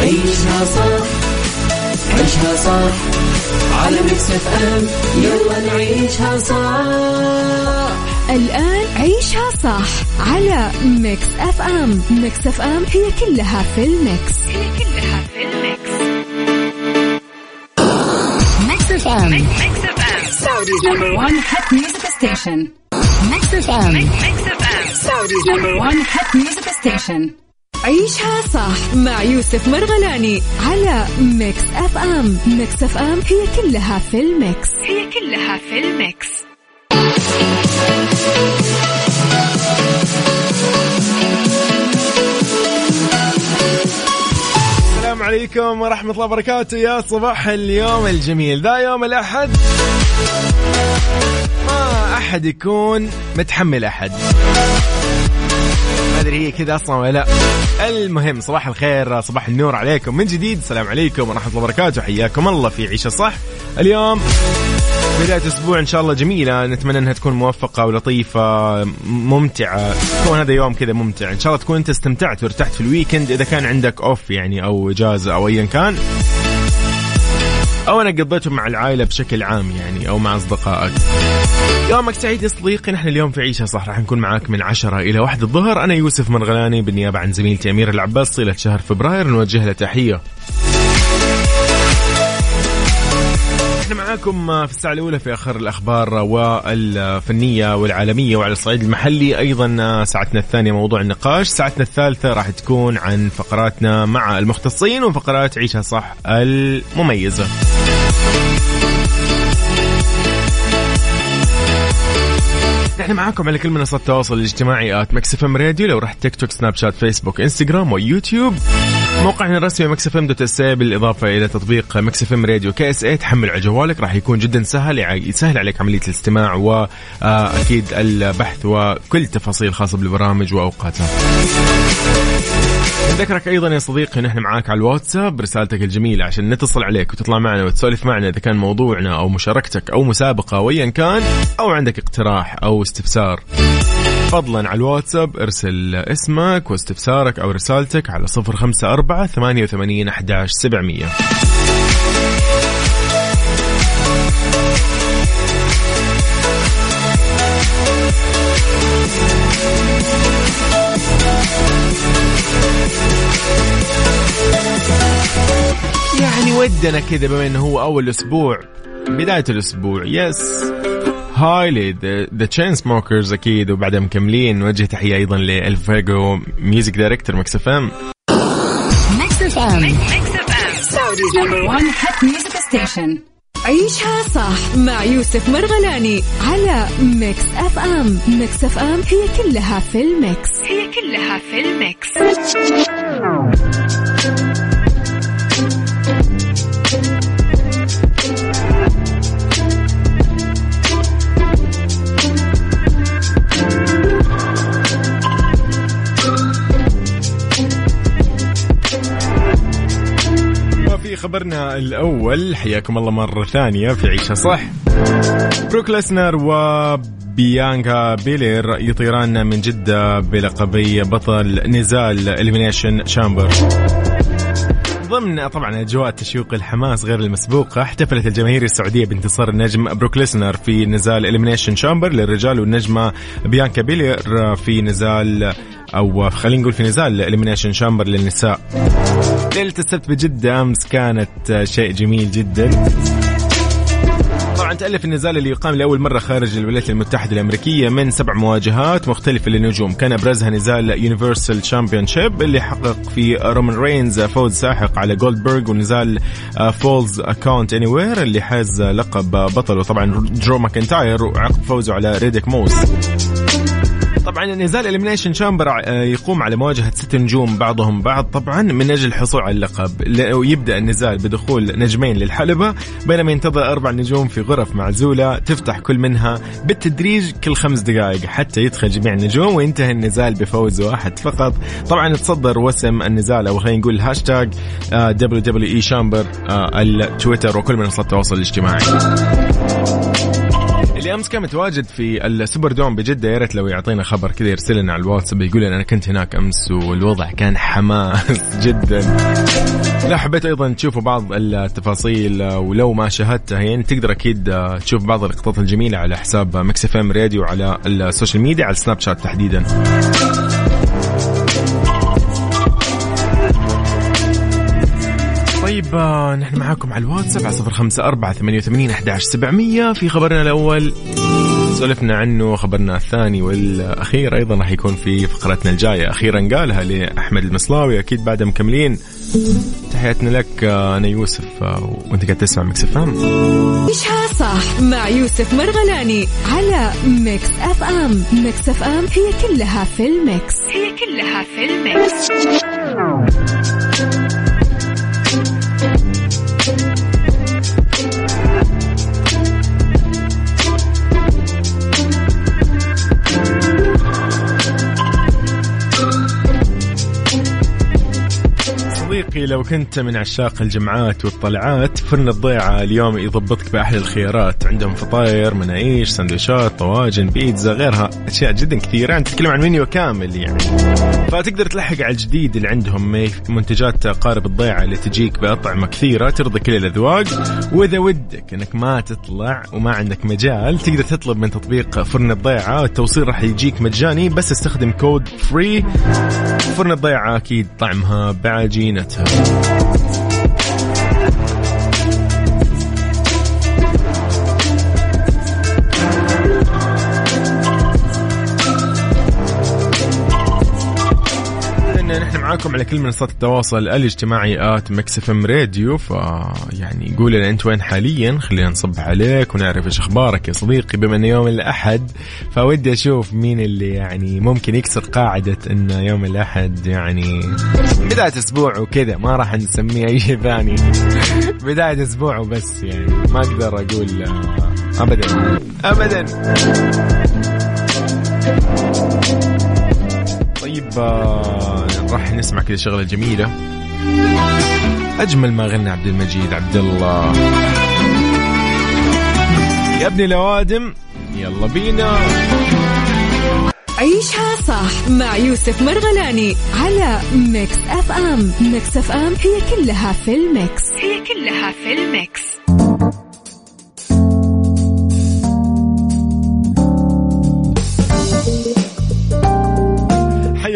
عيشها صح عيشها صح. على ميكس اف ام يلا نعيشها صح. الآن عيشها صح على Mix FM. Mix FM هي كلها في الميكس. هي كلها في الميكس. ميكس اف ام. Mix FM. number 1 hit music station. ميكس اف ام. ميكس اف ام. Saudi's number 1 hit music station. عيشها صح مع يوسف مرغلاني على ميكس اف ام. ميكس اف ام هي كلها في الميكس. هي كلها في الميكس. السلام عليكم ورحمة الله وبركاته. يا صباح اليوم الجميل. ذا يوم الأحد. ما أحد يكون متحمل أحد. ما أدري هي كذا أصلا ولا لا. المهم صباح الخير صباح النور عليكم. من جديد السلام عليكم ورحمة الله وبركاته. حياكم الله في عيشة صح. اليوم بداية أسبوع إن شاء الله جميلة. نتمنى أنها تكون موفقة ولطيفة ممتعة. تكون هذا يوم كذا ممتع. إن شاء الله تكون أنت استمتعت وارتحت في الويكند إذا كان عندك أوف يعني أو إجازة أو أيا كان. أو أنا قضيته مع العائلة بشكل عام يعني أو مع أصدقائك. يومك سعيد يا صديقي نحن اليوم في عيشة صح راح نكون معاك من عشرة إلى واحد الظهر. أنا يوسف مرغلاني بالنيابة عن زميلتي أمير العباس طيلة شهر فبراير نوجه له تحية. إحنا معاكم في الساعة الأولى في آخر الأخبار والفنية والعالمية وعلى الصعيد المحلي. أيضا ساعتنا الثانية موضوع النقاش. ساعتنا الثالثة راح تكون عن فقراتنا مع المختصين وفقرات عيشها صح المميزة. إحنا معاكم على كل منصات التواصل الاجتماعي at Mix FM Radio لو رحت تيك توك سناب شات فيسبوك إنستغرام ويوتيوب. موقعنا الرسمي Mix FM dot sa بالإضافة إلى تطبيق Mix FM Radio KSA تحمل على جوالك راح يكون جدا سهل يسهل عليك عملية الاستماع واكيد البحث وكل تفاصيل خاصة بالبرامج وأوقاتها. نذكرك أيضا يا صديقي نحن معاك على الواتساب برسالتك الجميلة عشان نتصل عليك وتطلع معنا وتسولف معنا إذا كان موضوعنا أو مشاركتك أو مسابقة أو ايا كان أو عندك اقتراح أو استفسار. فضلا على الواتساب ارسل اسمك واستفسارك أو رسالتك على 054 88 11 700 يعني ودنا كذا بما إنه هو أول أسبوع بداية الأسبوع yes هاي The Chainsmokers أكيد وبعدها مكملين. نوجه تحية أيضا لألفيجو music director Mix FM ميكس اف ام number 1 hit music station عيشها صح مع يوسف مرغلاني على ميكس اف ام ميكس اف ام هي كلها في الميكس. هي كلها في الميكس. خبرنا الأول حياكم الله مرة ثانية في عيشها صح. بروك ليسنر وبيانكا بيلير يطيران من جدة بلقبي بطل نزال Elimination Chamber ضمن طبعا إجواء التشويق الحماس غير المسبوقه احتفلت الجماهير السعودية بانتصار النجم بروك ليسنر في نزال Elimination Chamber للرجال والنجمة بيانكا بيلير في نزال أو خلينا نقول في نزال Elimination Chamber للنساء. ليلة السبت بجدة أمس كانت شيء جميل جدا. طبعا تألف النزال اللي يقام لأول مرة خارج الولايات المتحدة الأمريكية من سبع مواجهات مختلفة للنجوم. كان أبرزها نزال Universal Championship اللي حقق في رومان رينز فوز ساحق على جولدبرغ ونزال Falls Count Anywhere اللي حاز لقب بطل وطبعا درو ماكنتاير وعقب فوزه على ريديك موس طبعا نزال Elimination Chamber يقوم على مواجهة ست نجوم بعضهم بعض. طبعا من أجل الحصول على اللقب ويبدا النزال بدخول نجمين للحلبة بينما ينتظر أربع نجوم في غرف معزولة تفتح كل منها بالتدريج كل خمس دقائق حتى يدخل جميع النجوم وينتهي النزال بفوز واحد فقط. طبعا تصدر وسم النزال أو خلينا نقول هاشتاج WWE Chamber التويتر وكل منصات التواصل الاجتماعي. اللي أمس كان متواجد في ال Superdome بجدة يا ريت لو يعطينا خبر كذا يرسل لنا على الواتساب يقول أنا كنت هناك أمس والوضع كان حماس جدا. لا حبيت أيضا تشوفوا بعض التفاصيل ولو ما شاهدتها يعني تقدر أكيد تشوف بعض اللقطات الجميلة على حساب Mix FM Radio على ال social media على السناب شات تحديدا. طيب نحن معاكم على الواتساب على صفر خمسة أربعة ثمانية وثمانين أحداش سبعمية في خبرنا الأول. سولفنا عنه خبرنا الثاني والأخير أيضا راح يكون في فقرتنا الجاية. أخيرا قالها لأحمد المصلاوي أكيد بعد مكملين. تحياتنا لك أنا يوسف وأنت قاعد تسمع ميكس إف إم. عيشها صح؟ مع يوسف مرغلاني على ميكس إف إم. ميكس إف إم هي كلها في الميكس. هي كلها في الميكس. صديقي لو كنت من عشاق الجمعات والطلعات فرن الضيعة اليوم يضبطك بأحلى الخيارات. عندهم فطاير مناقيش سندويشات طواجن بيتزا غيرها. أشياء جدا كثيرة. أنت تتكلم عن منيو كامل يعني. فتقدر تلحق على الجديد اللي عندهم منتجات قارب الضيعة اللي تجيك بأطعمة كثيرة ترضي كل الأذواق. وإذا ودك أنك ما تطلع وما عندك مجال تقدر تطلب من تطبيق فرن الضيعة. التوصيل راح يجيك مجاني. بس استخدم كود free فرن الضيعة أكيد طعمها بعجينتها الكتاب. نحن معاكم على كل منصات التواصل الاجتماعي at Mix FM Radio. ف يعني قول لنا أنت وين حاليا خلينا نصبح عليك ونعرف إيش أخبارك يا صديقي. بما إنه يوم الأحد فودي أشوف مين اللي يعني ممكن يكسر قاعدة انه يوم الأحد يعني بداية أسبوع وكذا. ما راح نسميه أي شيء ثاني. بداية أسبوع وبس يعني. ما أقدر أقول ابدا. ابدا. طيب آه، راح نسمع كذا شغلة جميلة. أجمل ما غنى عبد المجيد عبد الله. يا ابني الاوادم يلا بينا. عيشها صح مع يوسف مرغلاني على ميكس أف أم. ميكس أف أم هي كلها في الميكس. هي كلها في الميكس.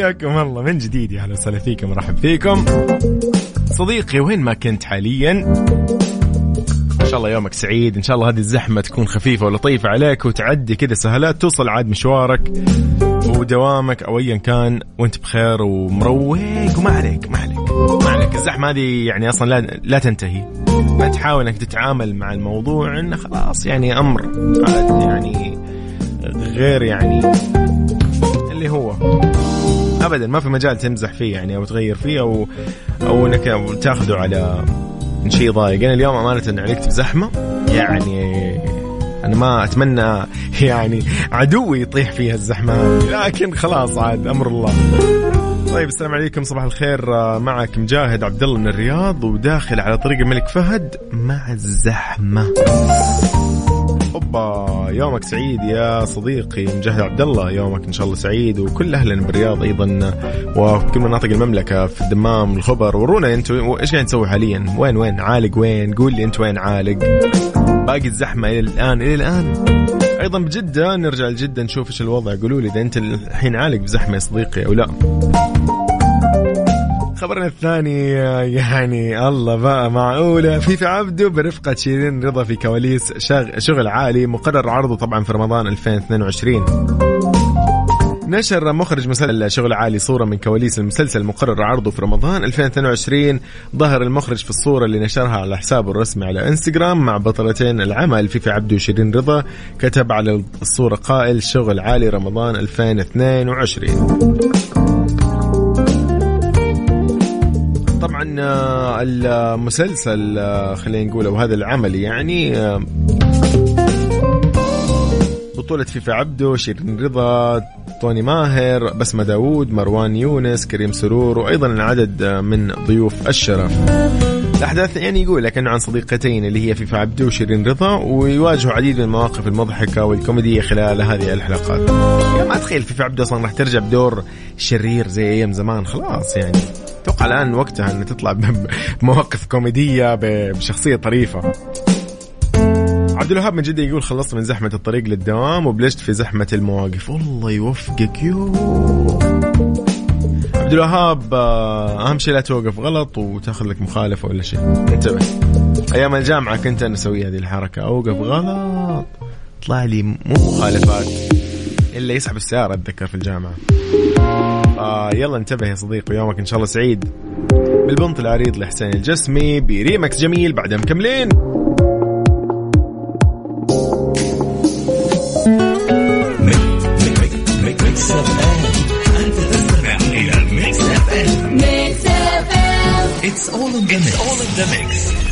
حياكم الله من جديد يا أهلا وسهلا فيكم مرحب فيكم. صديقي وين ما كنت حاليا إن شاء الله يومك سعيد إن شاء الله هذه الزحمة تكون خفيفة ولطيفة عليك وتعدي كذا سهلات توصل عاد مشوارك ودوامك أو ايا كان وأنت بخير ومروق وما عليك ما عليك ما عليك. الزحمة هذه يعني أصلا لا لا تنتهي. ما تحاول إنك تتعامل مع الموضوع إنه خلاص يعني أمر يعني غير يعني اللي هو. ابدا ما في مجال تمزح فيه يعني أو تغير فيه أو أو إنك تاخذه على شيء ضايق. أنا اليوم أمانة علقت بزحمة يعني أنا ما أتمنى يعني عدوي يطيح فيها الزحمة لكن خلاص عاد أمر الله. طيب السلام عليكم صباح الخير. معك مجاهد عبد الله من الرياض وداخل على طريق الملك فهد مع الزحمة. اوبا يومك سعيد يا صديقي مجاهد عبد الله يومك إن شاء الله سعيد وكل اهلنا بالرياض أيضا وكل مناطق المملكة في الدمام الخبر. ورونا أنتم إيش قاعد تسوي حاليا؟ وين وين؟ عالق وين؟ قول لي أنت وين عالق. باقي الزحمة إلى الآن إلى الآن. أيضا بجدة نرجع لجدة نشوف إيش الوضع. قولوا لي إذا أنت الحين عالق بزحمة يا صديقي أو لا. خبرنا الثاني يعني الله بقى معقولة. فيفي عبده برفقة شيرين رضا في كواليس شغل عالي مقرر عرضه طبعا في رمضان 2022 نشر مخرج مسلسل شغل عالي صورة من كواليس المسلسل المقرر عرضه في رمضان 2022 ظهر المخرج في الصورة اللي نشرها على حسابه الرسمي على إنستغرام مع بطلتين العمل فيفي عبده وشيرين رضا كتب على الصورة قائل شغل عالي رمضان 2022 طبعا آه، المسلسل آه، خلينا نقول أو هذا العمل يعني آه، بطولة فيفي عبده شيرين رضا طوني ماهر بسمة داوود مروان يونس كريم سرور وأيضا عدد من ضيوف الشرف. الأحداث يعني يقول لك أنه عن صديقتين اللي هي فيفي عبده وشيرين رضا ويواجهوا عديد من المواقف المضحكة والكوميدية خلال هذه الحلقات. يعني ما أتخيل فيفي عبده أصلا راح ترجع بدور شرير زي أيام زمان خلاص يعني. أتوقع الآن وقتها إن تطلع بمواقف كوميدية بشخصية طريفة. عبد الوهاب من جدة يقول خلصت من زحمة الطريق للدوام وبلشت في زحمة المواقف. والله يوفقك يو. عبد الوهاب آه، أهم شيء لا توقف غلط وتأخذ لك مخالفة ولا شيء. انتبه. أيام الجامعة كنت أنا أسوي هذه الحركة. أوقف غلط. طلع لي مو مخالفات. إلا يسحب السيارة أتذكر في الجامعة. آه يلا انتبه يا صديقي يومك إن شاء الله سعيد بالبنط العريض لحسين الجسمي بريمكس جميل بعدها مكملين It's all in the mix. all in the mix.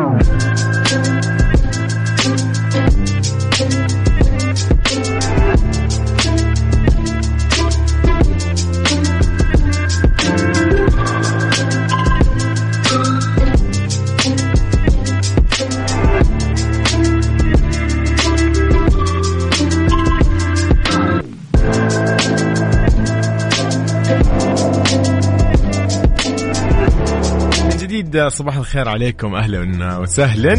جديد صباح الخير عليكم أهلا وسهلا.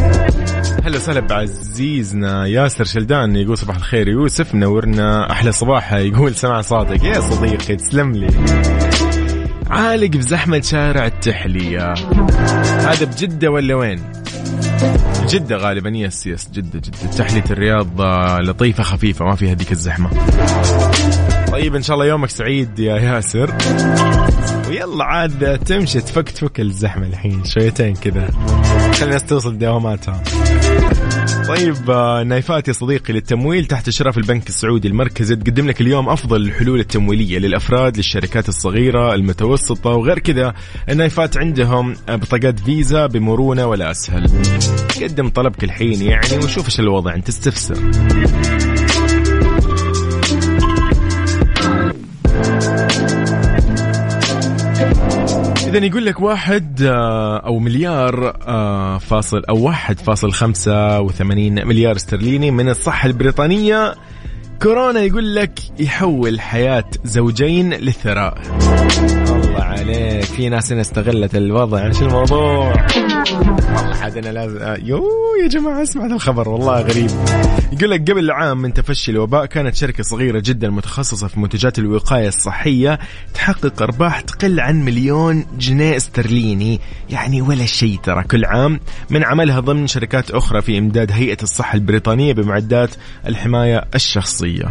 هلا وسهلا بعزيزنا ياسر شلدان يقول صباح الخير يوسف منورنا أحلى صباح يقول سمع صوتك. يا صديقي تسلم لي. عالق بزحمة شارع التحلية. هذا بجدة ولا وين؟ جدة غالبا يس يس جدة جدة. تحلية الرياض لطيفة خفيفة ما فيها هذيك الزحمة. طيب إن شاء الله يومك سعيد يا ياسر. ويلا عاد تمشي تفك تفك الزحمة الحين شويتين كذا. خلي الناس توصل دواماتها طيب آه، نايفات يا صديقي للتمويل تحت إشراف البنك السعودي المركزي تقدم لك اليوم أفضل الحلول التمويلية للأفراد للشركات الصغيرة المتوسطة وغير كذا النايفات عندهم بطاقات فيزا بمرونة ولا أسهل. قدم طلبك الحين يعني وشوف إيش الوضع أنت استفسر. إذا يقول لك واحد آه، أو مليار آه، فاصل أو واحد فاصل خمسة وثمانين مليار استرليني من الصحة البريطانية. كورونا يقول لك يحول حياة زوجين للثراء. الله عليك. في ناس هنا استغلت الوضع. إيش الموضوع؟ والله حد أنا لازم آه، يو يا جماعة اسمع هذا الخبر والله غريب. يقول لك قبل عام من تفشي الوباء كانت شركة صغيرة جدا متخصصة في منتجات الوقاية الصحية تحقق أرباح تقل عن مليون جنيه استرليني. يعني ولا شيء ترى. كل عام من عملها ضمن شركات أخرى في إمداد هيئة الصحة البريطانية بمعدات الحماية الشخصية.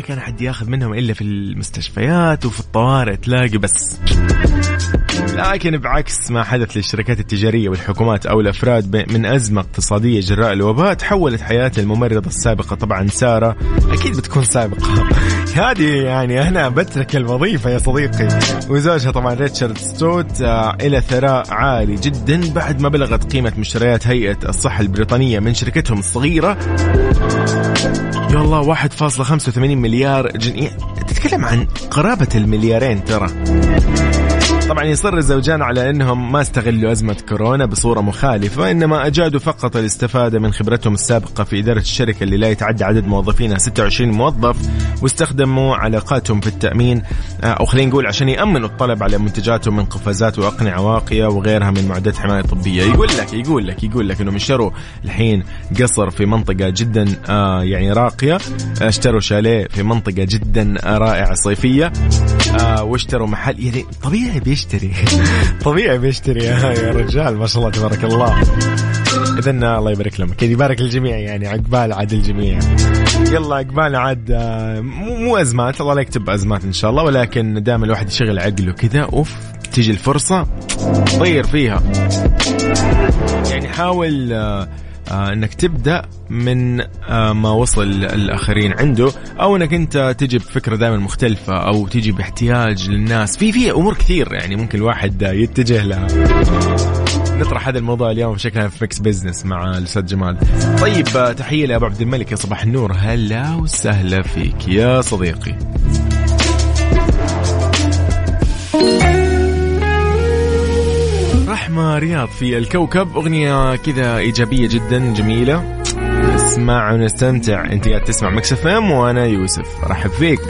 ما كان حد ياخذ منهم إلا في المستشفيات وفي الطوارئ تلاقي بس. لكن بعكس ما حدث للشركات التجارية والحكومات أو الأفراد من أزمة اقتصادية جراء الوباء تحولت حياة الممرضة السابقة طبعا سارة. أكيد بتكون سابقة. هذه يعني أنا بترك الوظيفة يا صديقي. وزوجها طبعا ريتشارد ستوت آه، إلى ثراء عالي جدا بعد ما بلغت قيمة مشتريات هيئة الصحة البريطانية من شركتهم الصغيرة. الله 1.85 مليار جنيه. تتكلم عن قرابة المليارين ترى. طبعا يصر الزوجان على إنهم ما استغلوا أزمة كورونا بصورة مخالفة انما أجادوا فقط الاستفادة من خبرتهم السابقة في إدارة الشركة اللي لا يتعدى عدد موظفينها 26 موظف واستخدموا علاقاتهم في التأمين. آه، أو خلينا نقول عشان يأمنوا الطلب على منتجاتهم من قفازات وأقنعة واقية وغيرها من معدات حماية طبية. يقول لك يقول لك يقول لك إنهم اشتروا الحين قصر في منطقة جدا آه يعني راقية. اشتروا شاليه في منطقة جدا رائعة صيفية. آه واشتروا محل يعني طبيعي بيشتري. طبيعي بيشتري. يا رجال. ما شاء الله تبارك الله. اذا الله يبارك لهم. كذا يبارك للجميع يعني. عقبال عاد الجميع. يلا عقبال عاد آه، مو أزمات. الله لا يكتب أزمات إن شاء الله. ولكن دائما الواحد يشغل عقله كذا. أوف تيجي الفرصة. طير فيها. يعني حاول آه، إنك تبدأ من آه، ما وصل الآخرين عنده أو إنك أنت تجي بفكرة دائما مختلفة أو تجي باحتياج للناس في في أمور كثير يعني ممكن الواحد يتجه لها نطرح هذا الموضوع اليوم بشكل في Mix Business مع الأستاذ جمال. طيب آه، تحية لأبو عبد الملك يا صباح النور هلا وسهلا فيك يا صديقي. رحمة رياض في الكوكب. أغنية كذا إيجابية جدا جميلة. نسمع ونستمتع. أنت قاعد تسمع Mix FM وأنا يوسف. رحب فيك.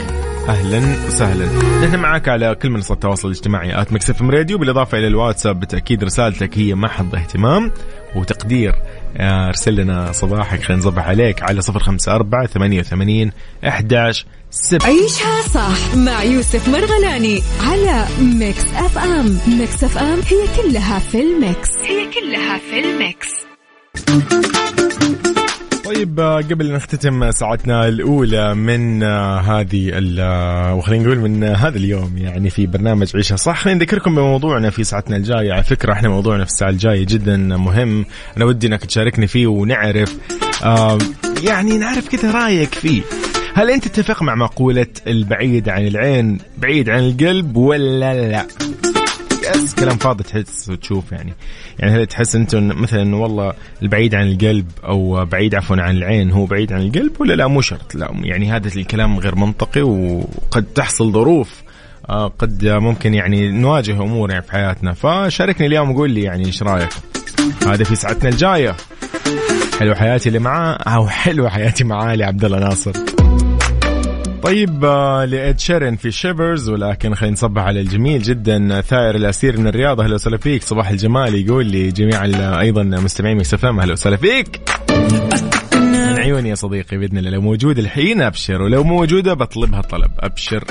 أهلا وسهلا. نحن معك على كل منصات التواصل الاجتماعي at MixFM Radio. بالإضافة إلى الواتساب بالتأكيد رسالتك هي محط اهتمام وتقدير. أرسل لنا صباحك خلينا نصبح عليك على صفر خمسة أربعة ثمانية وثمانين أحداش سبعة. عيشها صح مع يوسف مرغلاني على Mix FM. Mix FM هي كلها في ال mix. هي كلها في ال mix. طيب قبل نختتم ساعتنا الأولى من هذه وخلينا نقول من هذا اليوم يعني في برنامج عيشها صح. خلينا نذكركم بموضوعنا في ساعتنا الجاية. على فكرة إحنا موضوعنا في الساعة الجاية جدا مهم. أنا ودي أنك تشاركني فيه ونعرف آه يعني نعرف كذا رأيك فيه. هل أنت تتفق مع مقولة البعيد عن العين بعيد عن القلب ولا لا؟ يس كلام فاضي تحس وتشوف يعني. يعني هل تحس انت مثلا والله البعيد عن القلب أو بعيد عفوا عن العين هو بعيد عن القلب ولا لا؟ مو شرط لا. يعني هذا الكلام غير منطقي وقد تحصل ظروف آه، قد ممكن يعني نواجه أمور يعني في حياتنا. فشاركني اليوم وقول لي يعني إيش رأيك؟ هذا في ساعتنا الجاية. حلو حياتي اللي معاه أو حلوة حياتي معاه لعبد الله ناصر. طيب آه، ل Ed Sheeran في Shivers ولكن خلينا نصبح على الجميل جدا ثائر الأسير من الرياض. أهلا وسهلا فيك. صباح الجمال يقول لي جميع أيضا مستمعين Mix أهلا وسهلا فيك. من عيوني يا صديقي بإذن الله لو موجود الحين أبشر ولو موجودة بطلبها طلب أبشر.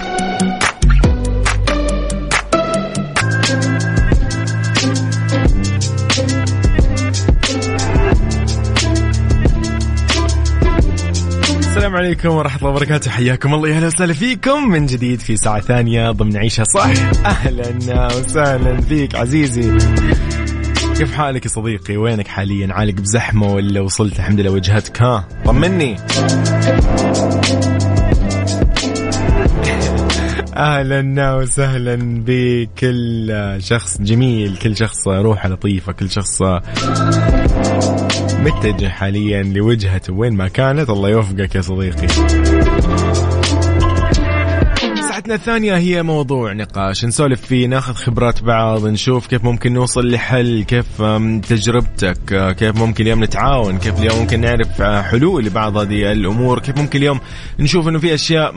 السلام عليكم ورحمة الله وبركاته. حياكم الله يا أهلا وسهلا فيكم. من جديد في ساعة ثانية ضمن عيشها صح. أهلا وسهلا فيك عزيزي. كيف حالك يا صديقي؟ وينك حاليا؟ عالق بزحمة ولا وصلت؟ الحمد لله وجهتك ها طمني. أهلا وسهلا بكل شخص جميل. كل شخص روحه لطيفة. كل شخص متجه حاليا لوجهته وين ما كانت. الله يوفقك يا صديقي. ساعتنا الثانية هي موضوع نقاش. نسولف فيه ناخذ خبرات بعض نشوف كيف ممكن نوصل لحل كيف تجربتك كيف ممكن اليوم نتعاون كيف اليوم ممكن نعرف حلول لبعض هذه الأمور كيف ممكن اليوم نشوف أنه في أشياء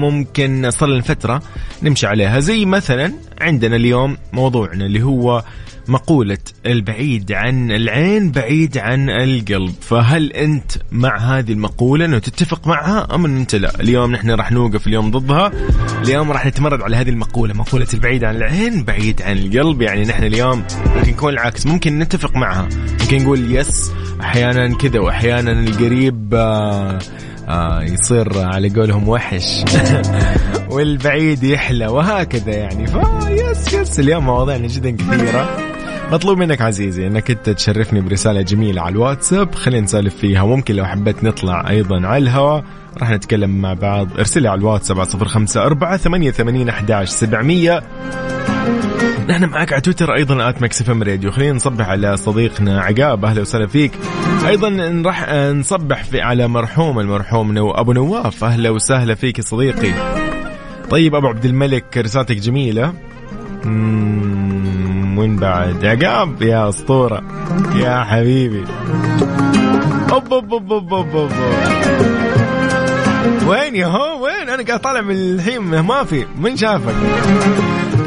ممكن صار لنا فترة نمشي عليها. زي مثلا عندنا اليوم موضوعنا اللي هو مقولة البعيد عن العين بعيد عن القلب. فهل أنت مع هذه المقولة؟ أنه تتفق معها أم أن أنت لا؟ اليوم نحن راح نوقف اليوم ضدها. اليوم راح نتمرد على هذه المقولة مقولة البعيد عن العين بعيد عن القلب. يعني نحن اليوم ممكن يكون العكس ممكن نتفق معها. ممكن نقول yes أحيانا كذا وأحيانا القريب آه آه يصير على قولهم وحش. والبعيد يحلى وهكذا يعني. ف yes yes اليوم مواضيعنا جدا كثيرة. مطلوب منك عزيزي انك انت تشرفني برسالة جميلة على الواتساب. خلينا نسولف فيها. وممكن لو حبيت نطلع أيضا على الهواء راح نتكلم مع بعض. ارسلي على الواتساب على صفر خمسة أربعة ثمانية ثمانين أحداش سبعمية. نحن معك على تويتر أيضا at FM Radio خلينا نصبح على صديقنا عقاب. أهلا وسهلا فيك. أيضا راح نصبح في على مرحوم المرحوم نو أبو نواف. أهلا وسهلا فيك يا صديقي. طيب أبو عبد الملك رسالتك جميلة. وين بعد؟ عقاب يا أسطورة يا حبيبي. أوب أوب أوب أوب أوب أوب. وين يا هو؟ وين؟ أنا قاعد طالع من الحين ما في. من شافك؟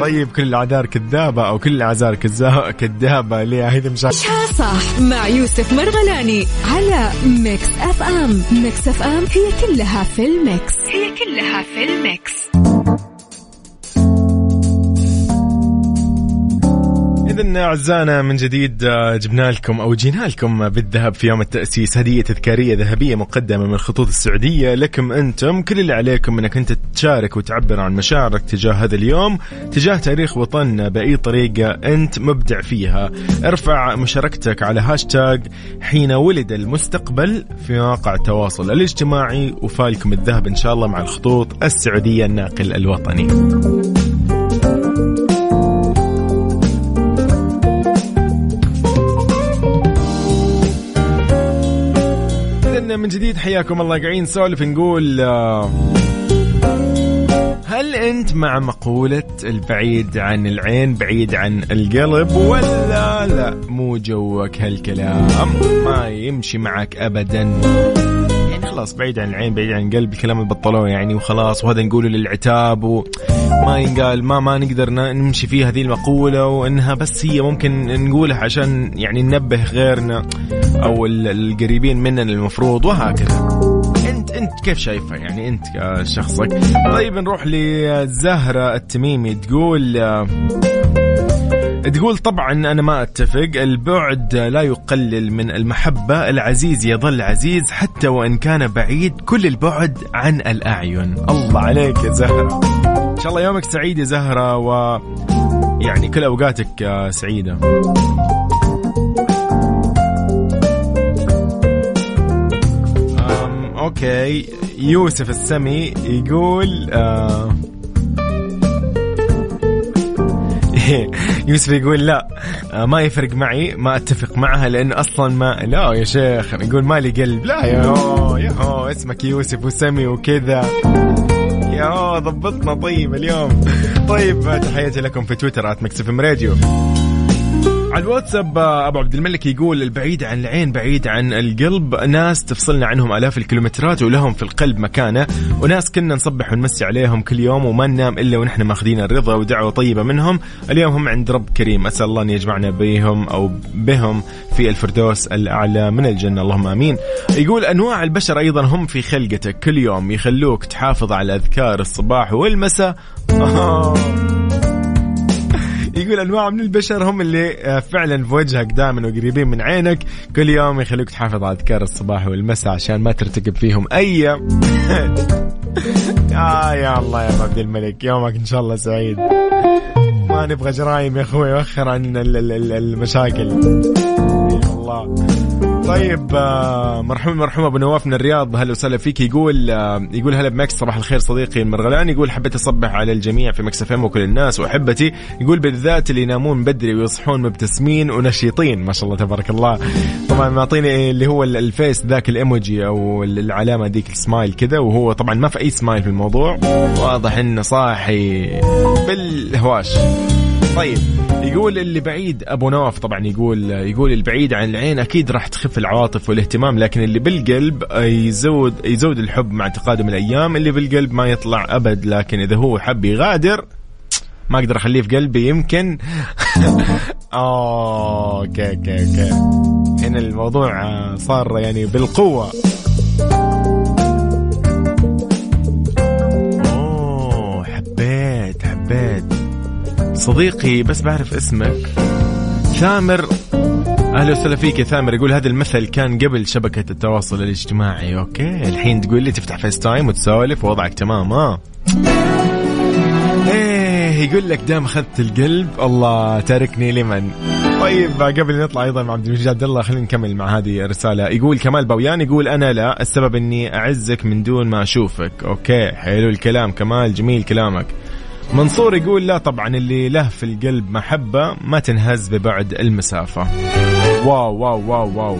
طيب كل الأعذار كذابة أو كل الأعذار كذابة ليه؟ هيدا مش صح؟ مع يوسف مرغلاني على Mix FM. Mix FM هي كلها في ال mix. هي كلها في ال mix. إذن أعزائنا من جديد آه، جبنا لكم أو جينا لكم بالذهب في يوم التأسيس. هدية تذكارية ذهبية مقدمة من الخطوط السعودية لكم أنتم. كل اللي عليكم أنك أنت تشارك وتعبر عن مشاعرك تجاه هذا اليوم تجاه تاريخ وطننا بأي طريقة أنت مبدع فيها. ارفع مشاركتك على هاشتاج حين ولد المستقبل في مواقع التواصل الاجتماعي وفالكم الذهب إن شاء الله مع الخطوط السعودية الناقل الوطني. من جديد حياكم الله. قاعدين نسولف نقول آه، هل أنت مع مقولة البعيد عن العين بعيد عن القلب ولا لا؟ مو جوك هالكلام ما يمشي معك ابدا. خلاص بعيد عن العين بعيد عن القلب الكلام اللي بطلوه يعني وخلاص وهذا نقوله للعتاب وما ينقال ما ما نقدر نمشي فيه هذه المقولة وإنها بس هي ممكن نقولها عشان يعني ننبه غيرنا أو القريبين مننا المفروض وهكذا. انت أنت كيف شايفها؟ يعني أنت كشخصك. طيب نروح لزهرة التميمي تقول تقول طبعا أنا ما أتفق. البعد لا يقلل من المحبة. العزيز يظل عزيز حتى وإن كان بعيد. كل البعد عن الأعين. الله عليك يا زهرة. إن شاء الله يومك سعيد يا زهرة و يعني كل أوقاتك سعيدة. Okay. يوسف السمي يقول آه يوسف يقول لا آه، ما يفرق معي ما أتفق معها لأن أصلا ما لا يا شيخ يقول مالي قلب لا يا هو يا هو اسمك يوسف وسمي وكذا. يا هو ضبطنا طيب اليوم. طيب تحياتي لكم في تويتر at MixFM Radio على الواتساب آه، أبو عبد الملك يقول البعيد عن العين بعيد عن القلب. ناس تفصلنا عنهم آلاف الكيلومترات ولهم في القلب مكانة. وناس كنا نصبح ونمسي عليهم كل يوم وما ننام إلا ونحن ماخذين الرضا ودعوة طيبة منهم. اليوم هم عند رب كريم. أسأل الله أن يجمعنا بهم أو بهم في الفردوس الأعلى من الجنة. اللهم آمين. يقول أنواع البشر أيضا هم في خلقتك. كل يوم يخلوك تحافظ على أذكار الصباح والمساء. يقول أنواع من البشر هم اللي آه، فعلا في وجهك دائما وقريبين من عينك. كل يوم يخلوك تحافظ على أذكار الصباح والمساء عشان ما ترتكب فيهم أي آه يا الله يا عبد الملك يومك إن شاء الله سعيد. ما نبغى جرايم يا أخوي وخر عن المشاكل. الله. طيب آه، مرحوم مرحوم أبو نواف من الرياض. هلا وسهلا فيك. يقول آه، يقول هلا ب Mix. صباح الخير صديقي المرغلاني. يقول حبيت أصبح على الجميع في Mix FM وكل الناس وأحبتي. يقول بالذات اللي ينامون بدري ويصحون مبتسمين ونشيطين. ما شاء الله تبارك الله. طبعا معطيني اللي هو ال face ذاك الإيموجي أو العلامة ذيك السمايل كذا وهو طبعا ما في أي سمايل في الموضوع. واضح إنه صاحي بالهواش. طيب. يقول اللي بعيد أبو نواف طبعا يقول يقول البعيد عن العين أكيد راح تخف العواطف والاهتمام لكن اللي بالقلب يزود يزود الحب مع تقادم الأيام اللي بالقلب ما يطلع أبد لكن إذا هو حب يغادر ما أقدر أخليه في قلبي يمكن okay okay okay. هنا الموضوع صار يعني بالقوة. أوه حبيت حبيت. صديقي بس بعرف اسمك. ثامر أهلا وسهلا فيك يا ثامر. يقول هذا المثل كان قبل شبكة التواصل الاجتماعي. okay الحين تقول لي تفتح FaceTime وتسولف ووضعك تمام آه إيه يقول لك دام أخذت القلب الله تاركني لمن؟ طيب قبل نطلع أيضا مع عبد المجيد عبد الله خلينا نكمل مع هذه الرسالة. يقول كمال باويان يقول أنا لا السبب إني أعزك من دون ما أشوفك. okay حلو الكلام. كمال جميل كلامك. منصور يقول لا طبعا اللي له في القلب محبة ما تنهز ببعد المسافة. wow wow wow wow.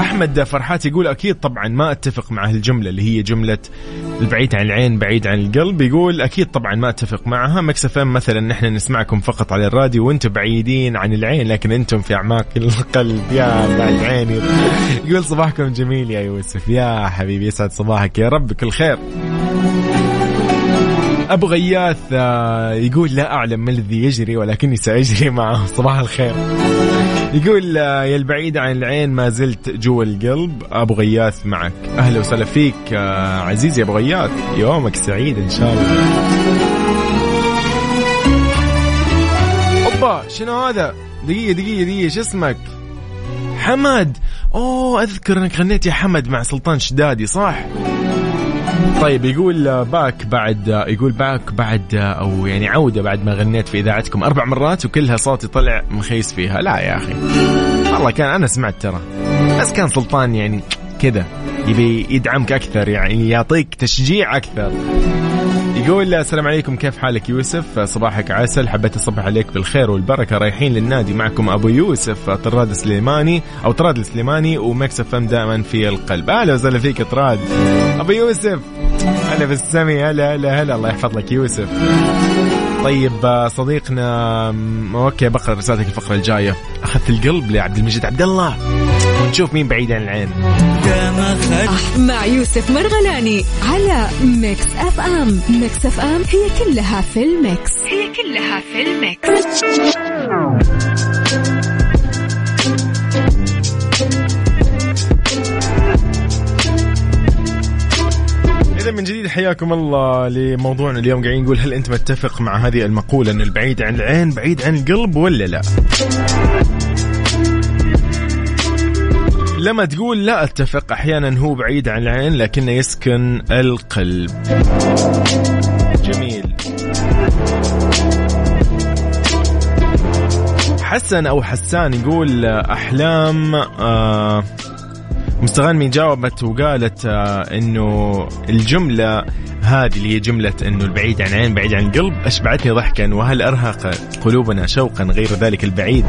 أحمد فرحات يقول أكيد طبعا ما أتفق مع هالجملة اللي هي جملة البعيد عن العين بعيد عن القلب. يقول أكيد طبعا ما أتفق معها. Mix FM مثلا نحن نسمعكم فقط على الراديو وأنتم بعيدين عن العين لكن أنتم في أعماق القلب. يا العين يقول صباحكم جميل يا يوسف. يا حبيبي يسعد صباحك. يا رب كل خير. أبو غياث آه، يقول لا أعلم ما الذي يجري ولكني سأجري معه. صباح الخير. يقول آه، يا البعيد عن العين ما زلت جوا القلب. أبو غياث معك. أهلا وسهلا فيك آه، عزيزي أبو غياث. يومك سعيد إن شاء الله. أيوه شنو هذا؟ دقيقة دقيقة دقيقة شو اسمك؟ حمد. أوه أذكر إنك غنيت يا حمد مع سلطان شدادي صح؟ طيب يقول back بعد يقول back بعد أو يعني عودة بعد ما غنيت في إذاعتكم أربع مرات وكلها صوتي طلع مخيس فيها. لا يا أخي والله كان أنا سمعت ترى بس كان سلطان يعني كذا. يبي يدعمك أكثر يعني يعطيك تشجيع أكثر. يقول السلام عليكم كيف حالك؟ يوسف صباحك عسل. حبيت أصبح عليك بالخير والبركة. رايحين للنادي معكم أبو يوسف طراد السليماني أو طراد السليماني و Mix FM دائما في القلب. أهلا وسهلا فيك طراد. أبو يوسف هلا بالسمي هلا هلا هلا الله يحفظ لك يوسف. طيب صديقنا okay بقرأ رسالتك الفقرة الجاية. أخذت القلب لعبد المجيد عبد الله. ونشوف مين بعيد عن العين. مع يوسف مرغلاني على Mix FM. Mix FM هي كلها في ال mix. هي كلها في ال mix. إذا من جديد حياكم الله لموضوعنا اليوم. قاعدين نقول هل أنت متفق مع هذه المقولة أن البعيد عن العين بعيد عن القلب ولا لا؟ لما تقول لا أتفق أحيانا هو بعيد عن العين لكنه يسكن القلب. جميل. حسن أو حسان يقول أحلام آه مستغانمي جاوبت وقالت آه إنه الجملة هذه اللي هي جملة إنه البعيد عن العين بعيد عن القلب أشبعتني ضحكا وهل أرهق قلوبنا شوقا غير ذلك البعيد؟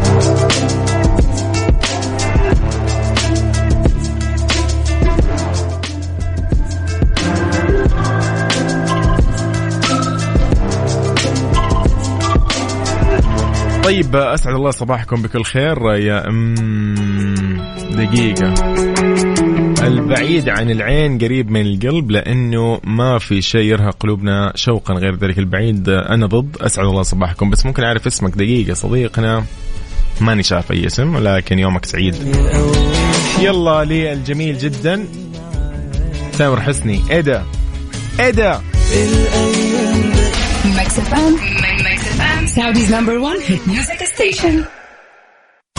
طيب أسعد الله صباحكم بكل خير يا دقيقة. البعيد عن العين قريب من القلب لأنه ما في شيء يرهق قلوبنا شوقا غير ذلك البعيد. أنا ضد أسعد الله صباحكم. بس ممكن أعرف اسمك. دقيقة صديقنا. ماني شايف أي اسم ولكن يومك سعيد. يلا للجميل جدا. تامر حسني. ده إيه ده Mix FM Saudi's number 1 hit music station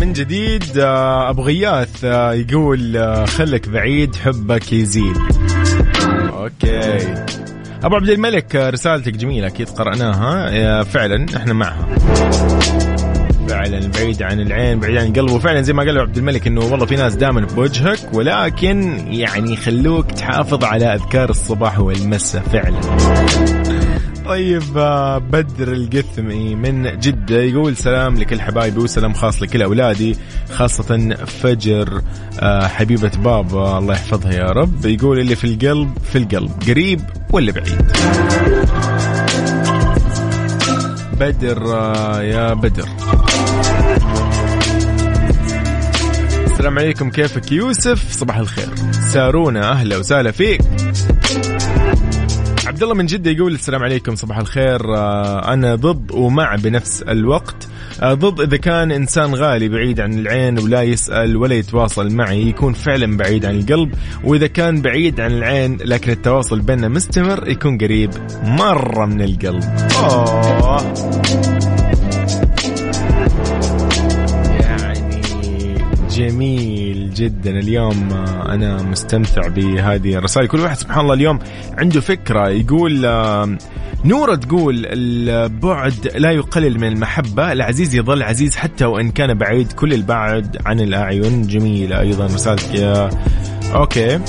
من جديد آه، أبو غياث آه، يقول آه، خلك بعيد حبك يزيد. أوكي. أبو عبد الملك رسالتك جميلة أكيد قرأناها. فعلا إحنا معها. فعلا بعيد عن العين بعيد عن القلب. وفعلا زي ما قال عبد الملك إنه والله في ناس دائما بوجهك ولكن يعني يخلوك تحافظ على أذكار الصباح والمساء فعلا. طيب آه، بدر القثمي من جدة يقول سلام لكل حبايبي وسلام خاص لكل أولادي خاصة فجر آه، حبيبة بابا. الله يحفظها يا رب. يقول اللي في القلب في القلب قريب ولا بعيد؟ بدر آه، يا بدر. السلام عليكم كيفك؟ يوسف صباح الخير. سارونا أهلا وسهلا فيك. عبد الله من جدة يقول السلام عليكم صباح الخير. آه، أنا ضد ومع بنفس الوقت. آه، ضد إذا كان إنسان غالي بعيد عن العين ولا يسأل ولا يتواصل معي يكون فعلا بعيد عن القلب. وإذا كان بعيد عن العين لكن التواصل بيننا مستمر يكون قريب مرة من القلب. أوه. يعني جميل. جدا. اليوم أنا مستمتع بهذه الرسائل. كل واحد سبحان الله اليوم عنده فكرة. يقول نورة تقول البعد لا يقلل من المحبة. العزيز يظل عزيز حتى وإن كان بعيد. كل البعد عن الأعين. جميلة أيضا رسالتك يا أوكي.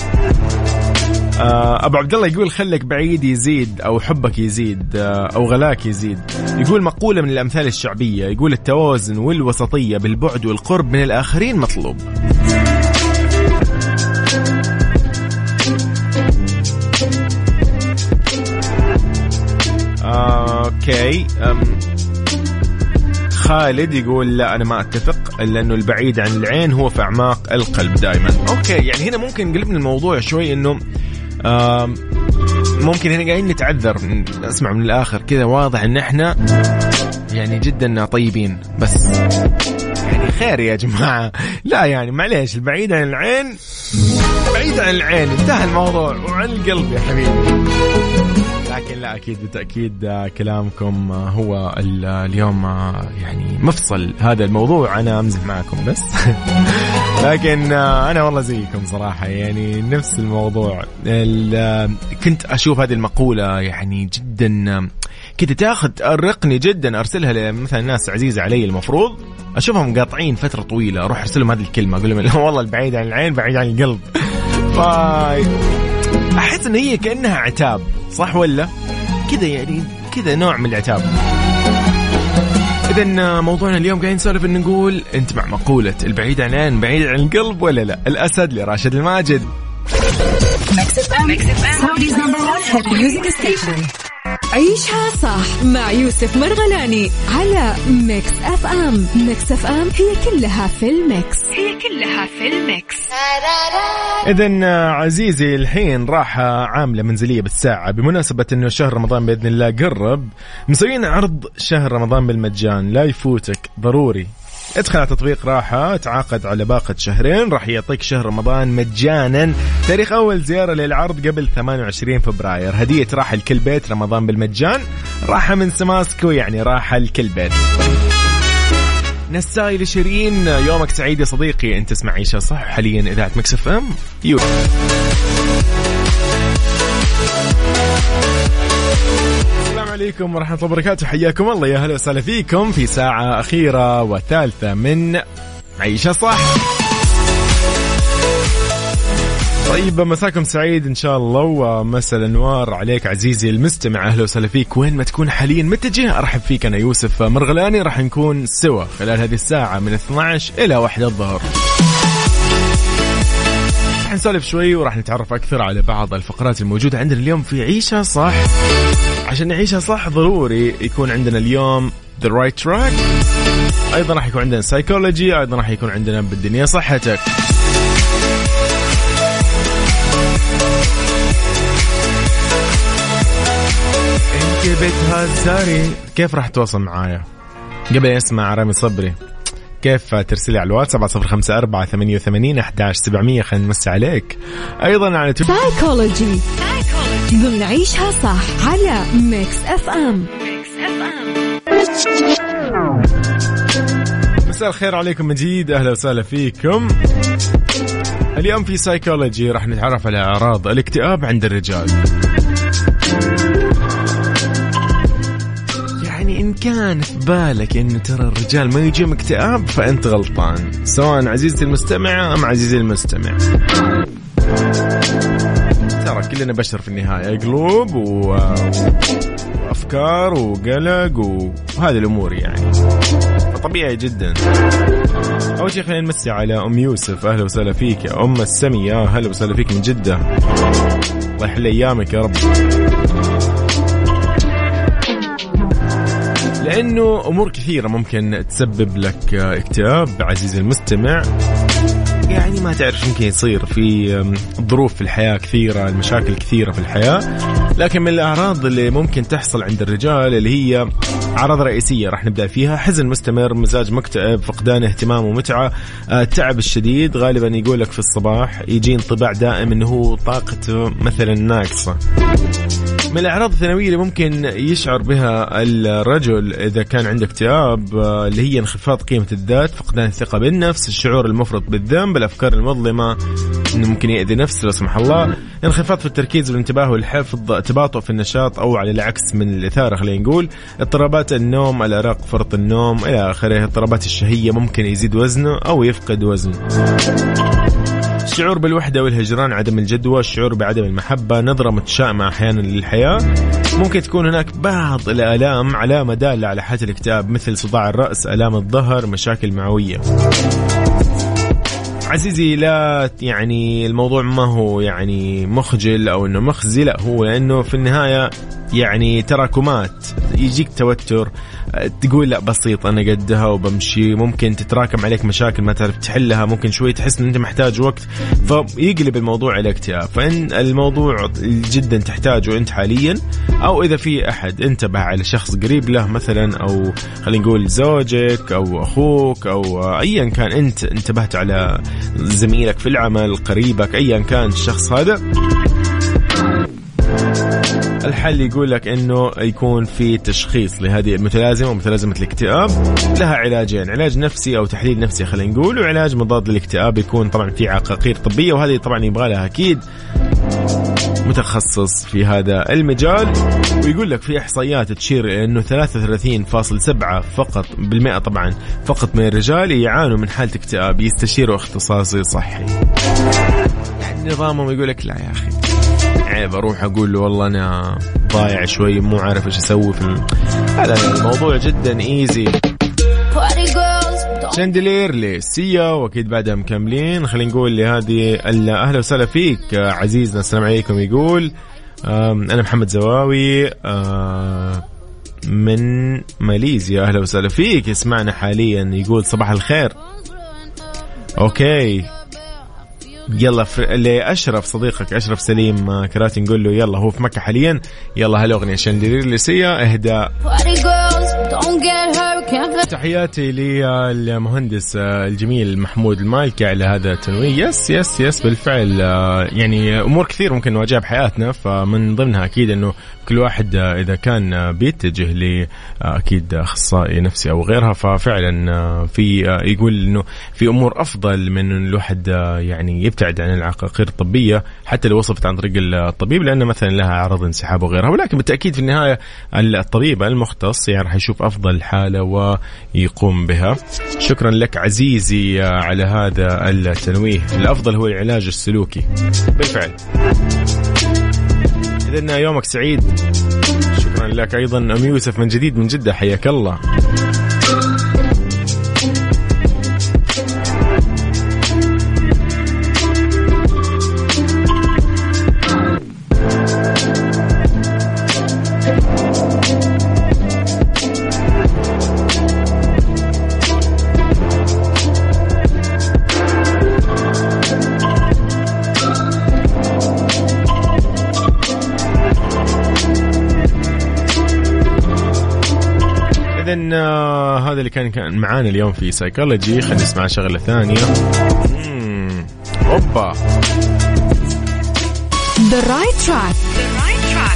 أبو عبد الله يقول خلك بعيد يزيد أو حبك يزيد أو غلاك يزيد. يقول مقولة من الأمثال الشعبية. يقول التوازن والوسطية بالبعد والقرب من الآخرين مطلوب. okay أم خالد يقول لا أنا ما أتفق لأنه البعيد عن العين هو في أعماق القلب دائما okay يعني هنا ممكن قلبنا الموضوع شوي إنه ممكن هنا قاعدين نتعذر اسمع من الآخر كذا واضح إن إحنا يعني جدا طيبين. بس يعني خير يا جماعة. لا يعني معليش البعيد عن العين بعيد عن العين. انتهى الموضوع وعن القلب يا حبيبي. لكن لا أكيد بالتأكيد آه، كلامكم آه، هو اليوم آه، يعني مفصل هذا الموضوع. أنا أمزح معكم بس. لكن أنا والله زيكم صراحة يعني نفس الموضوع. كنت أشوف هذه المقولة يعني جدا كذا تاخذ تأرقني جدا أرسلها لمثلا ناس عزيزه علي المفروض. أشوفهم مقاطعين فترة طويلة أروح ارسل لهم هذه الكلمة أقول لهم والله البعيد عن العين بعيد عن القلب. ف أحس إن هي كأنها عتاب صح ولا؟ كذا يعني كذا نوع من العتاب. اذا موضوعنا اليوم قاعدين نسولف إن نقول أنت مع مقولة البعيد عن العين بعيد عن القلب ولا لا؟ الأسد لراشد الماجد. عيشها صح مع يوسف مرغلاني على Mix FM. Mix FM هي كلها في ال mix. هي كلها في ال mix. اذا عزيزي الحين راحة عاملة منزلية بالساعة. بمناسبة إنه شهر رمضان بإذن الله قرب مسويين عرض شهر رمضان بالمجان. لا يفوتك ضروري. ادخل على تطبيق راحة تعاقد على باقة شهرين راح يعطيك شهر رمضان مجانا. تاريخ أول زيارة للعرض قبل 28 فبراير. هدية راحة لكل بيت رمضان بالمجان. راحة من سماسكو يعني راحة لكل بيت. نساي لشيرين يومك سعيد يا صديقي. أنت تسمع عيشها صح حاليا إذاعة Mix FM. يو. عليكم ورحمة الله وبركاته. حياكم الله. يا هلا وسهلا فيكم في ساعة أخيرة وثالثة من عيشها صح. طيب مساكم سعيد إن شاء الله. ومساء الأنوار عليك عزيزي المستمع. أهلا وسهلا فيك. وين ما تكون حاليا متجه أرحب فيك أنا يوسف مرغلاني. راح نكون سوا خلال هذه الساعة من 12 إلى 1 الظهر. راح نسولف شوي وراح نتعرف أكثر على بعض الفقرات الموجودة عندنا اليوم في عيشها صح. عشان نعيشها صح ضروري يكون عندنا اليوم the right track أيضا راح يكون عندنا سايكولوجي أيضا راح يكون عندنا بالدنيا صحتك. انت بتهزري كيف راح تتواصل معايا؟ قبل أسمع رامي صبري كيف ترسلي على الواتس 7054 88 11700 خلينا نمسي عليك. أيضا على تويتر سايكولوجي ضمن عيشها صح على Mix FM مساء الخير عليكم من جديد أهلا وسهلا فيكم. اليوم في سايكولوجي راح نتعرف على أعراض الاكتئاب عند الرجال. يعني إن كان في بالك انه ترى الرجال ما يجيهم اكتئاب فأنت غلطان سواء عزيزتي المستمعة أم عزيزي المستمع. ترى كلنا بشر في النهاية. قلوب و... وأفكار وقلق وهذه الأمور يعني. فطبيعي جدا. أول شيء خلينا نمسي على أم يوسف. أهلا وسهلا فيك يا أم السمي يا هلا وسهلا فيك من جدة. الله يحل أيامك يا رب. لأنه أمور كثيرة ممكن تسبب لك اكتئاب. عزيزي المستمع يعني ما تعرف يمكن يصير في ظروف في الحياة كثيرة المشاكل كثيرة في الحياة. لكن من الأعراض اللي ممكن تحصل عند الرجال اللي هي أعراض رئيسية راح نبدأ فيها. حزن مستمر مزاج مكتئب فقدان اهتمام ومتعة آه، التعب الشديد غالبا يقول لك في الصباح يجي انطباع دائم أنه هو طاقته مثلا ناقصة. من الأعراض الثانوية اللي ممكن يشعر بها الرجل إذا كان عنده اكتئاب آه، اللي هي انخفاض قيمة الذات فقدان الثقة بالنفس الشعور المفرط بالذنب الأفكار المظلمة أنه ممكن يأذي نفسه لا سمح الله. انخفاض في التركيز والانتباه والحفظ تباطؤ في النشاط أو على العكس من الإثارة خلينا نقول. اضطرابات النوم الأرق فرط النوم إلى آخره. اضطرابات الشهية ممكن يزيد وزنه أو يفقد وزنه. الشعور بالوحدة والهجران عدم الجدوى الشعور بعدم المحبة نظرة متشائمة أحيانا للحياة. ممكن تكون هناك بعض الآلام علامة دالة على حالة الاكتئاب مثل صداع الرأس آلام الظهر مشاكل معوية. عزيزي لا يعني الموضوع ما هو يعني مخجل أو إنه مخزي لا هو لأنه في النهاية يعني تراكمات. يجيك توتر تقول لا بسيط أنا قدها وبمشي. ممكن تتراكم عليك مشاكل ما تعرف تحلها ممكن شوي تحس إن أنت محتاج وقت فيقلب الموضوع إلى اكتئاب. فإن الموضوع جدا تحتاجه أنت حاليا أو إذا في أحد انتبه على شخص قريب له مثلا أو خلينا نقول زوجك أو أخوك أو ايا كان أنت انتبهت على زميلك في العمل قريبك ايا كان الشخص هذا. الحل يقول لك إنه يكون في تشخيص لهذه المتلازمة ومتلازمة الاكتئاب لها علاجين علاج نفسي أو تحليل نفسي خلينا نقول وعلاج مضاد للاكتئاب يكون طبعا في عقاقير طبية وهذه طبعا يبغى لها أكيد. متخصص في هذا المجال ويقول لك في إحصائيات تشير إلى إنه 33.7 فقط بالمئة طبعا فقط من الرجال يعانوا من حالة اكتئاب يستشيروا اختصاصي صحي. يعني نظامهم يقول لك لا يا أخي. عيب أروح أقول له والله أنا ضايع شوي مو عارف إيش أسوي في هذا الموضوع جدا ايزي شاندلير لسيا وأكيد بعدها مكملين. خلينا نقول لهذه أهلا وسهلا فيك. عزيزنا السلام عليكم. يقول أنا محمد زواوي من ماليزيا. أهلا وسهلا فيك. يسمعنا حاليا. يقول صباح الخير. okay. يلا لأشرف صديقك أشرف سليم آه، كراتي نقول له يلا هو في مكة حاليا. يلا هالاغنيه Chandelier ل Sia. اهداء تحياتي للمهندس آه، الجميل محمود المالكي على هذا التنويه. yes yes yes بالفعل آه، يعني أمور كثير ممكن نواجهها بحياتنا فمن ضمنها أكيد إنه كل واحد إذا كان بيتجه ل أكيد أخصائي نفسي أو غيرها ففعلا في يقول إنه في أمور أفضل من الواحد يعني يبتعد عن العقاقير الطبية حتى لو وصفت عن طريق الطبيب لأن مثلا لها أعراض انسحاب وغيرها. ولكن بالتأكيد في النهاية الطبيب المختص يعني راح يشوف أفضل حالة ويقوم بها. شكرا لك عزيزي على هذا التنويه. الأفضل هو العلاج السلوكي. بالفعل. اذا يومك سعيد. شكرا لك. أيضا أم يوسف من جديد من جدة. حياك الله. هذا اللي كان معانا اليوم في سايكولوجي خلينا نسمع شغلة ثانية. أوبا. the right track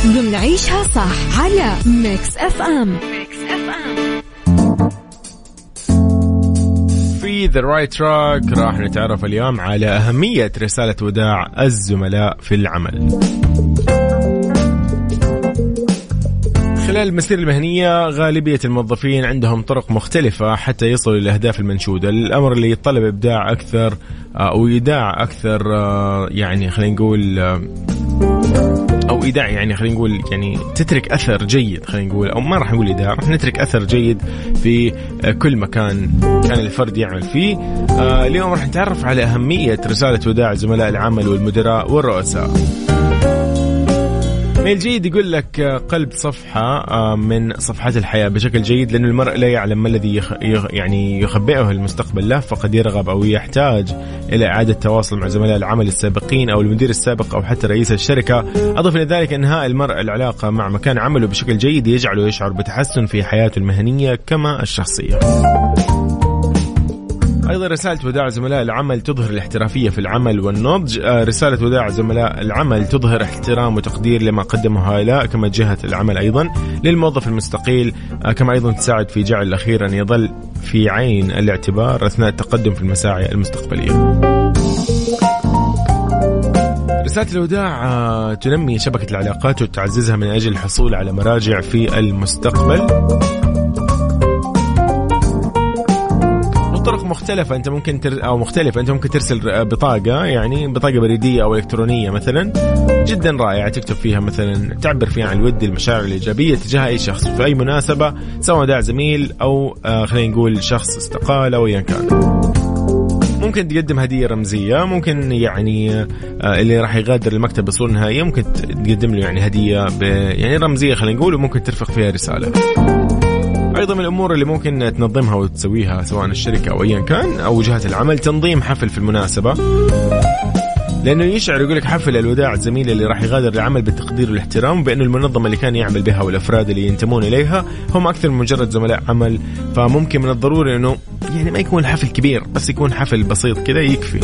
ضمن عيشها صح على Mix FM في the right track راح نتعرف اليوم على أهمية رسالة وداع الزملاء في العمل. خلال المسيرة المهنية غالبية الموظفين عندهم طرق مختلفة حتى يصلوا للأهداف المنشودة. الأمر اللي يتطلب إبداع أكثر آه، أو إيداع أكثر آه، يعني خلينا نقول آه، أو إيداع يعني خلينا نقول يعني تترك أثر جيد خلينا نقول أو ما راح نقول إيداع راح نترك أثر جيد في كل مكان كان الفرد يعمل فيه. اليوم راح نتعرف على أهمية رسالة وداع زملاء العمل والمدراء والرؤساء. من الجيد يقول لك قلب صفحة آه، من صفحات الحياة بشكل جيد لأن المرء لا يعلم ما الذي يخ يعني يخبئه المستقبل. له فقد يرغب أو يحتاج إلى إعادة تواصل مع زملاء العمل السابقين أو المدير السابق أو حتى رئيس الشركة. أضف إلى ذلك إنهاء المرء العلاقة مع مكان عمله بشكل جيد يجعله يشعر بتحسن في حياته المهنية كما الشخصية. أيضا رسالة وداع زملاء العمل تظهر الاحترافية في العمل والنضج. آه، رسالة وداع زملاء العمل تظهر احترام وتقدير لما قدمه هؤلاء كما جهة العمل أيضا للموظف المستقيل. آه، كما أيضا تساعد في جعل الأخير أن يظل في عين الاعتبار أثناء التقدم في المساعي المستقبلية. رسالة الوداع آه، تنمي شبكة العلاقات وتعززها من أجل الحصول على مراجع في المستقبل. مختلفة. أنت ممكن تر... أو مختلفة. أنت ممكن ترسل بطاقة يعني بطاقة بريدية أو إلكترونية مثلا جدا رائعة تكتب فيها مثلا تعبر فيها عن الود المشاعر الإيجابية تجاه أي شخص في أي مناسبة سواء داع زميل أو آه خلينا نقول شخص استقال أو أيا كان. ممكن تقدم هدية رمزية ممكن يعني آه، اللي راح يغادر المكتب بصوره نهائيه ممكن تقدم له يعني هدية يعني رمزية خلينا نقول وممكن ترفق فيها رسالة. أيضا من الأمور اللي ممكن تنظمها وتسويها سواء الشركة أو ايا كان أو جهه العمل تنظيم حفل في المناسبة. لأنه يشعر يقول لك حفل الوداع زميلي اللي راح يغادر العمل بالتقدير والاحترام بأنه المنظمة اللي كان يعمل بها والأفراد اللي ينتمون إليها هم أكثر من مجرد زملاء عمل. فممكن من الضروري إنه يعني ما يكون حفل كبير بس يكون حفل بسيط كذا يكفي.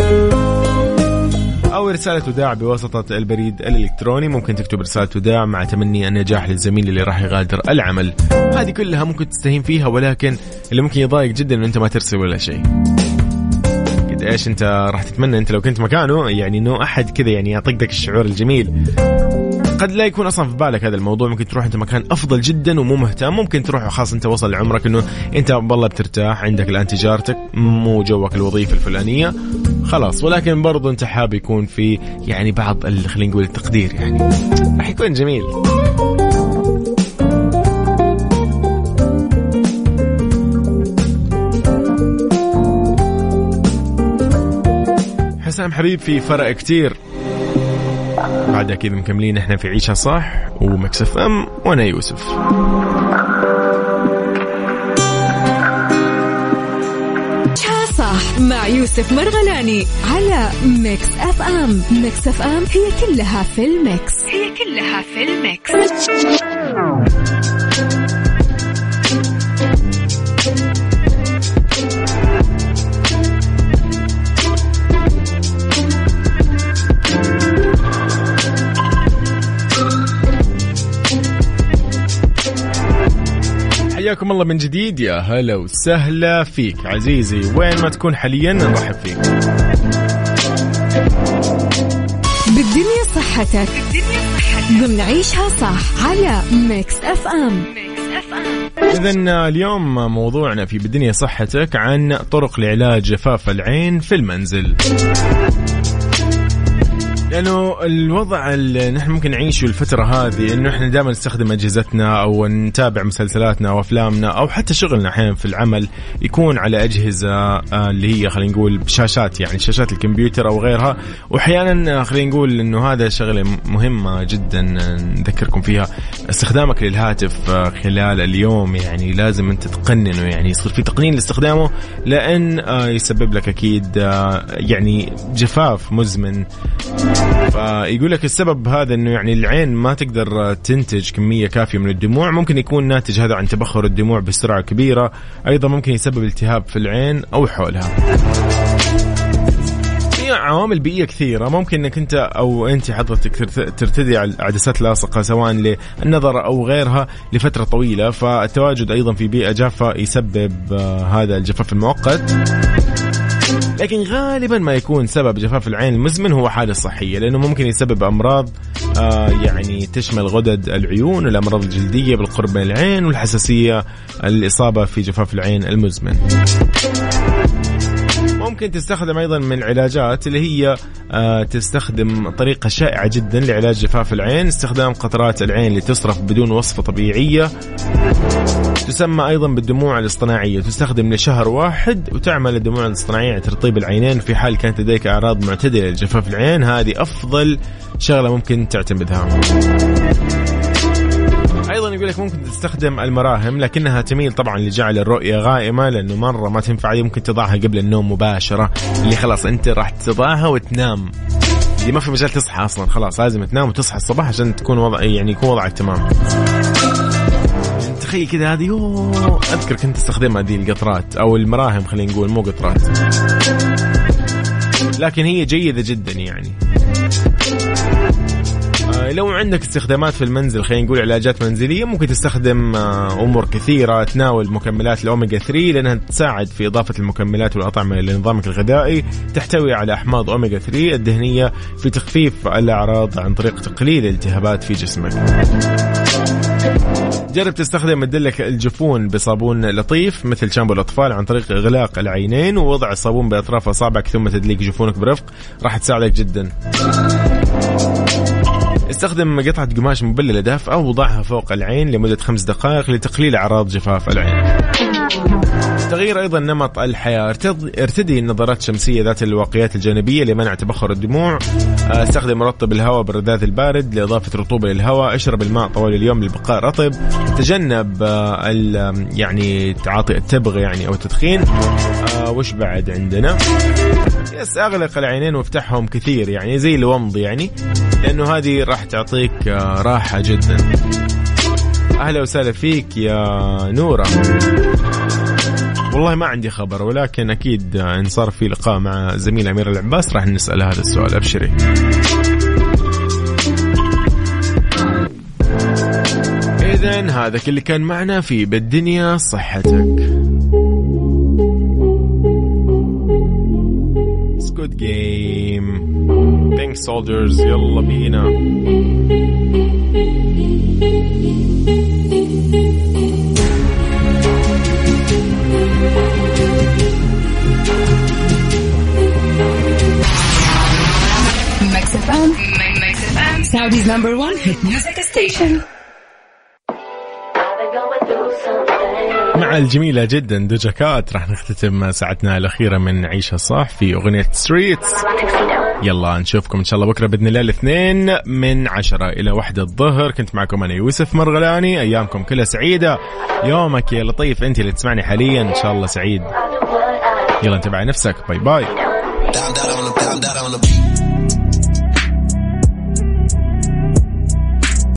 أو رسالة وداع بواسطة البريد الإلكتروني. ممكن تكتب رسالة وداع مع تمني النجاح للزميل اللي راح يغادر العمل. هذه كلها ممكن تستهين فيها ولكن اللي ممكن يضايق جدا أنه أنت ما ترسل ولا شيء. قد إيش أنت راح تتمنى أنت لو كنت مكانه؟ يعني إنه أحد كذا يعني يعطيك ذاك الشعور الجميل. قد لا يكون أصلا في بالك هذا الموضوع. ممكن تروح أنت مكان أفضل جدا ومو مهتم. ممكن تروح خلاص أنت وصل لعمرك إنه أنت والله بترتاح. عندك الآن تجارتك مو جوك الوظيفة الفلانية. خلاص. ولكن برضو أنت حاب يكون في يعني بعض خلينا نقول التقدير يعني. راح يكون جميل. حسام حبيب في فرق كتير. بعدها كذا مكملين إحنا في عيشها صح و Mix FM وأنا يوسف. عيشها صح مع يوسف مرغلاني على Mix FM. Mix FM هي كلها في ال mix. هي كلها في ال mix. حياكم الله من جديد. يا هلا وسهلا فيك عزيزي. وين ما تكون حاليا نرحب فيك. بالدنيا صحتك. بالدنيا صحتك ضمن عيشها صح على Mix FM إذا اليوم موضوعنا في بالدنيا صحتك عن طرق لعلاج جفاف العين في المنزل. لأنه الوضع اللي نحن ممكن نعيشه الفترة هذه إنه إحنا دائما نستخدم أجهزتنا أو نتابع مسلسلاتنا أو أفلامنا أو حتى شغلنا أحيانا في العمل يكون على أجهزة آه، اللي هي خلينا نقول شاشات يعني شاشات الكمبيوتر أو غيرها. واحيانا خلينا نقول إنه هذا شغلة مهمة جدا نذكركم فيها. استخدامك للهاتف آه، خلال اليوم يعني لازم أنت تقننه يعني يصير في تقنين لاستخدامه لأن آه، يسبب لك أكيد يعني جفاف مزمن. فيقول لك السبب هذا إنه يعني العين ما تقدر تنتج كمية كافية من الدموع. ممكن يكون ناتج هذا عن تبخر الدموع بسرعة كبيرة. أيضا ممكن يسبب التهاب في العين أو حولها. في عوامل بيئية كثيرة. ممكن إنك أنت أو أنت حضرتك ترتدي عدسات لاصقة سواء للنظر أو غيرها لفترة طويلة. فالتواجد أيضا في بيئة جافة يسبب آه، هذا الجفاف المؤقت. لكن غالبا ما يكون سبب جفاف العين المزمن هو حالة صحية لأنه ممكن يسبب أمراض آه يعني تشمل غدد العيون والأمراض الجلدية بالقرب من العين والحساسية الإصابة في جفاف العين المزمن. ممكن تستخدم أيضا من العلاجات اللي هي آه تستخدم طريقة شائعة جدا لعلاج جفاف العين استخدام قطرات العين اللي تصرف بدون وصفة طبيعية. تسمى أيضا بالدموع الاصطناعية. تستخدم لشهر واحد وتعمل الدموع الاصطناعيه ترطيب العينين في حال كانت لديك أعراض معتدلة لجفاف العين. هذه أفضل شغلة ممكن تعتمدها. يقول لك ممكن تستخدم المراهم لكنها تميل طبعا لجعل الرؤية غائمة لأنه مرة ما تنفع ممكن تضعها قبل النوم مباشرة اللي خلاص أنت راح تضعها وتنام. اللي ما في مجال تصحى أصلا خلاص لازم تنام وتصحى الصباح عشان تكون وضع يعني يكون وضعك تمام. تخيل كذا هذه أذكر كنت أستخدمها هذه القطرات أو المراهم خلينا نقول مو قطرات. لكن هي جيدة جدا يعني. لو عندك استخدامات في المنزل خلينا نقول علاجات منزلية ممكن تستخدم آه، أمور كثيرة تناول مكملات الاوميجا 3 لأنها تساعد في إضافة المكملات والأطعمة لنظامك الغذائي تحتوي على أحماض اوميجا 3 الدهنية في تخفيف الأعراض عن طريق تقليل الالتهابات في جسمك. جرب تستخدم مدلك الجفون بصابون لطيف مثل شامبو الأطفال عن طريق إغلاق العينين ووضع الصابون بأطراف أصابعك ثم تدليك جفونك برفق راح تساعدك جدا. استخدم قطعة قماش مبللة دافئة وضعها فوق العين لمدة خمس دقائق لتقليل أعراض جفاف العين. تغيير أيضا نمط الحياة. ارتدي النظارات الشمسية ذات الواقيات الجانبية لمنع تبخر الدموع. آه، استخدم مرطب الهواء بالرذاذ البارد لإضافة رطوبة للهواء. اشرب الماء طوال اليوم للبقاء رطب. تجنب آه، يعني تعاطي التبغ يعني أو التدخين. آه، وش بعد عندنا؟ يس أغلق العينين وافتحهم كثير يعني زي الومض يعني. لأنه هذه راح تعطيك راحة جدا. أهلا وسهلا فيك يا نورة. والله ما عندي خبر ولكن أكيد إن صار في لقاء مع زميل أمير العباس راح نسأل هذا السؤال. أبشري. اذا هذا كل اللي كان معنا في بالدنيا صحتك. Squid Game Pink Soldiers يلا بينا. Saudi's number one hit music station. مع الجميلة جدا Doja Cat راح نختتم ساعتنا الأخيرة من عيشها صح في أغنية Streets يلا نشوفكم إن شاء الله بكرة بإذن الله الاثنين من عشرة إلى واحدة الظهر كنت معكم أنا يوسف مرغلاني أيامكم كلها سعيدة يومك يا لطيف أنت اللي تسمعني حاليا إن شاء الله سعيد يلا انتبه على نفسك باي باي